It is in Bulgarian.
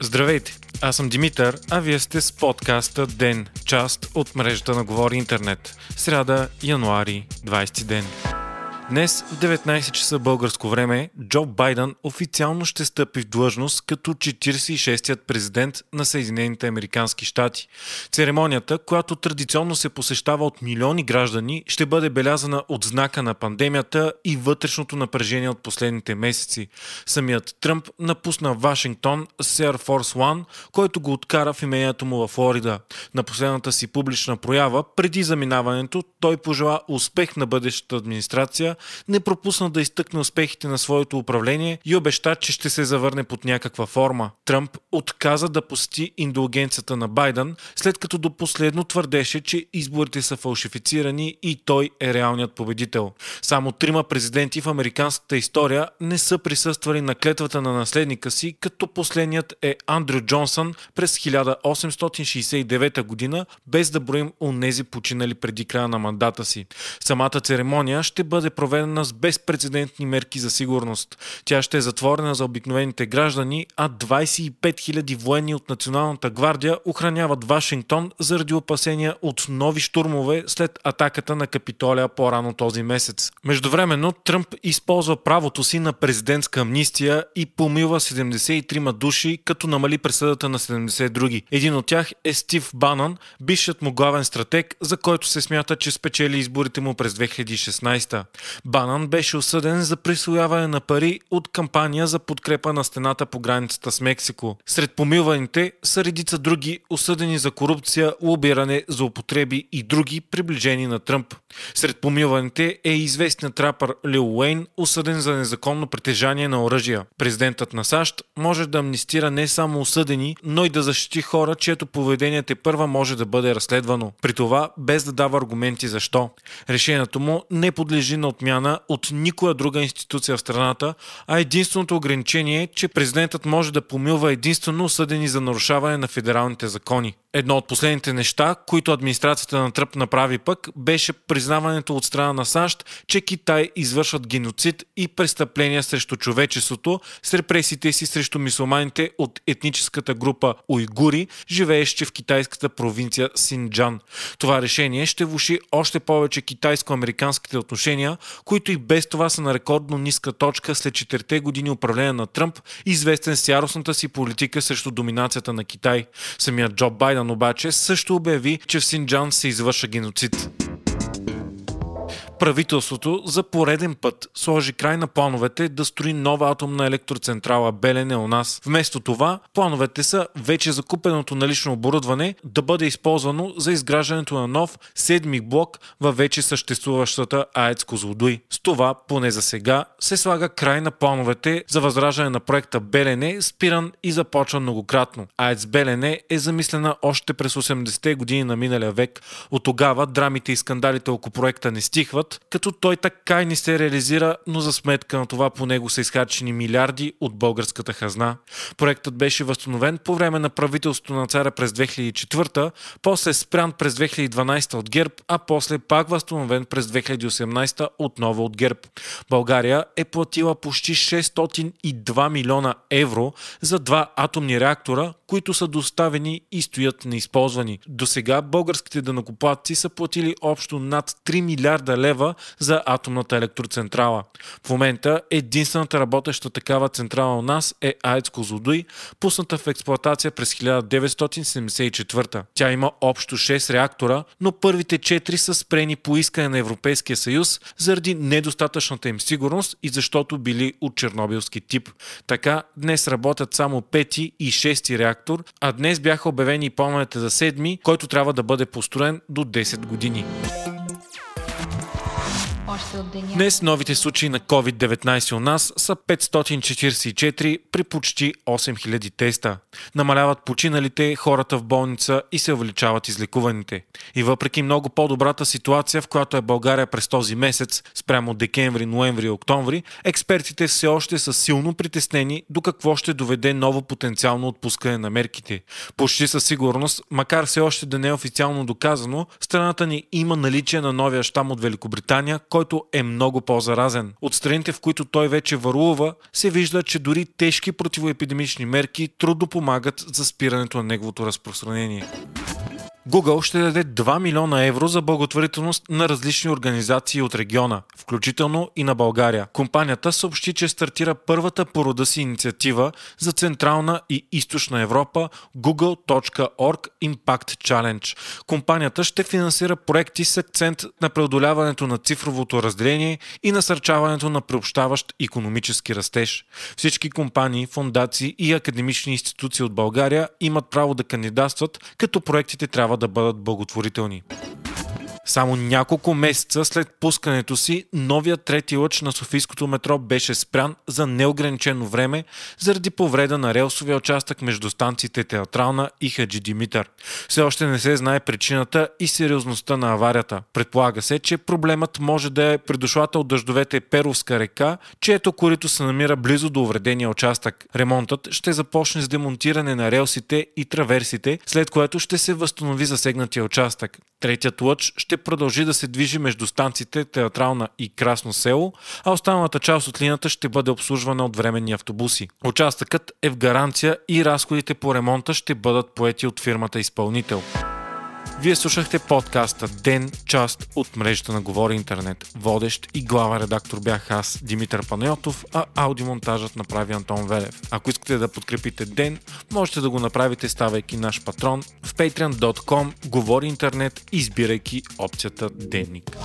Здравейте, аз съм Димитър, а вие сте с подкаста Ден, част от мрежата на Говори Интернет. Сряда, януари, 20 ден. Днес в 19 часа българско време Джо Байден официално ще стъпи в длъжност като 46-ят президент на Съединените Американски щати. Церемонията, която традиционно се посещава от милиони граждани, ще бъде белязана от знака на пандемията и вътрешното напрежение от последните месеци. Самият Тръмп напусна Вашингтон с Air Force One, който го откара в имението му във Флорида. На последната си публична проява, преди заминаването, той пожела успех на бъдещата администрация не пропусна да изтъкне успехите на своето управление и обеща, че ще се завърне под някаква форма. Тръмп отказа да посети индулгенцията на Байден, след като до последно твърдеше, че изборите са фалшифицирани и той е реалният победител. Само трима президенти в американската история не са присъствали на клетвата на наследника си, като последният е Андрю Джонсън през 1869 година, без да броим онези починали преди края на мандата си. Самата церемония ще бъде проведена с безпредседентни мерки за сигурност. Тя ще е затворена за обикновените граждани, а 25 000 военни от Националната гвардия охраняват Вашингтон заради опасения от нови штурмове след атаката на Капитолия по-рано този месец. Междувременно Тръмп използва правото си на президентска амнистия и помилва 73 души, като намали присъдата на 70 други. Един от тях е Стив Банан, бившият му главен стратег, за който се смята, че спечели изборите му през 2016. Банан беше осъден за присвояване на пари от кампания за подкрепа на стената по границата с Мексико. Сред помилваните са редица други осъдени за корупция, лобиране, употреби и други приближени на Тръмп. Сред помилваните е известният рапър Лил Уейн, осъден за незаконно притежание на оръжия. Президентът на САЩ може да амнистира не само осъдени, но и да защити хора, чието поведение те първа може да бъде разследвано. При това без да дава аргументи защо. Решението му не подлежи на отмяна от никоя друга институция в страната, а единственото ограничение е, че президентът може да помилва единствено осъдени за нарушаване на федералните закони. Едно от последните неща, които администрацията на Тръп направи пък, беше признаването от страна на САЩ, че Китай извършват геноцид и престъпления срещу човечеството с репресиите си срещу мисулманите от етническата група уйгури, живеещи в китайската провинция Синджан. Това решение ще влуши още повече китайско-американските отношения, които и без това са на рекордно ниска точка след четирите години управление на Тръмп, известен с яростната си политика срещу доминацията на Китай. Самият Джо Байден обаче също обяви, че в Синджан се извърша геноцид. Правителството за пореден път сложи край на плановете да строи нова атомна електроцентрала Белене у нас. Вместо това, плановете са вече закупеното налично оборудване да бъде използвано за изграждането на нов седми блок във вече съществуващата АЕЦ Козлодуй. С това, поне за сега, се слага край на плановете за възраждане на проекта Белене, спиран и започва многократно. АЕЦ Белене е замислена още през 80-те години на миналия век. От тогава драмите и скандалите около проекта не стихват, път, като той така и не се реализира, но за сметка на това по него са изхарчени милиарди от българската хазна. Проектът беше възстановен по време на правителството на царя през 2004, после спрян през 2012 от ГЕРБ, а после пак възстановен през 2018 отново от ГЕРБ. България е платила почти 602 милиона евро за два атомни реактора, които са доставени и стоят неизползвани. До сега българските данокоплатци са платили общо над 3 милиарда лева за атомната електроцентрала. В момента единствената работеща такава централа у нас е АЕЦ Козлодуй, пусната в експлоатация през 1974. Тя има общо 6 реактора, но първите 4 са спрени по искане на Европейския съюз заради недостатъчната им сигурност и защото били от чернобилски тип. Така днес работят само 5 и 6 реактора реактор, а днес бяха обявени плановете за седми, който трябва да бъде построен до 10 години още от деня. Днес новите случаи на COVID-19 у нас са 544 при почти 8000 теста. Намаляват починалите, хората в болница и се увеличават излекуваните. И въпреки много по-добрата ситуация, в която е България през този месец, спрямо декември, ноември и октомври, експертите все още са силно притеснени до какво ще доведе ново потенциално отпускане на мерките. Почти със сигурност, макар все още да не е официално доказано, страната ни има наличие на новия щам от Великобритания, който е много по-заразен. От страните, в които той вече варува, се вижда, че дори тежки противоепидемични мерки трудно помагат за спирането на неговото разпространение. Google ще даде 2 милиона евро за благотворителност на различни организации от региона, включително и на България. Компанията съобщи, че стартира първата по рода си инициатива за Централна и Източна Европа Google.org Impact Challenge. Компанията ще финансира проекти с акцент на преодоляването на цифровото разделение и насърчаването на приобщаващ економически растеж. Всички компании, фундации и академични институции от България имат право да кандидатстват, като проектите трябва да бъдат благотворителни. Само няколко месеца след пускането си, новият трети лъч на Софийското метро беше спрян за неограничено време заради повреда на релсовия участък между станциите Театрална и Хаджи Димитър. Все още не се знае причината и сериозността на аварията. Предполага се, че проблемът може да е предошлата от дъждовете Перовска река, чието корито се намира близо до увредения участък. Ремонтът ще започне с демонтиране на релсите и траверсите, след което ще се възстанови засегнатия участък. Третият лъч ще продължи да се движи между станциите Театрална и Красно село, а останалата част от линията ще бъде обслужвана от временни автобуси. Участъкът е в гаранция и разходите по ремонта ще бъдат поети от фирмата изпълнител. Вие слушахте подкаста Ден, част от мрежата на Говори Интернет. Водещ и главен редактор бях аз, Димитър Панайотов, а аудиомонтажът направи Антон Велев. Ако искате да подкрепите Ден, можете да го направите ставайки наш патрон в patreon.com Говори Интернет, избирайки опцията Денник.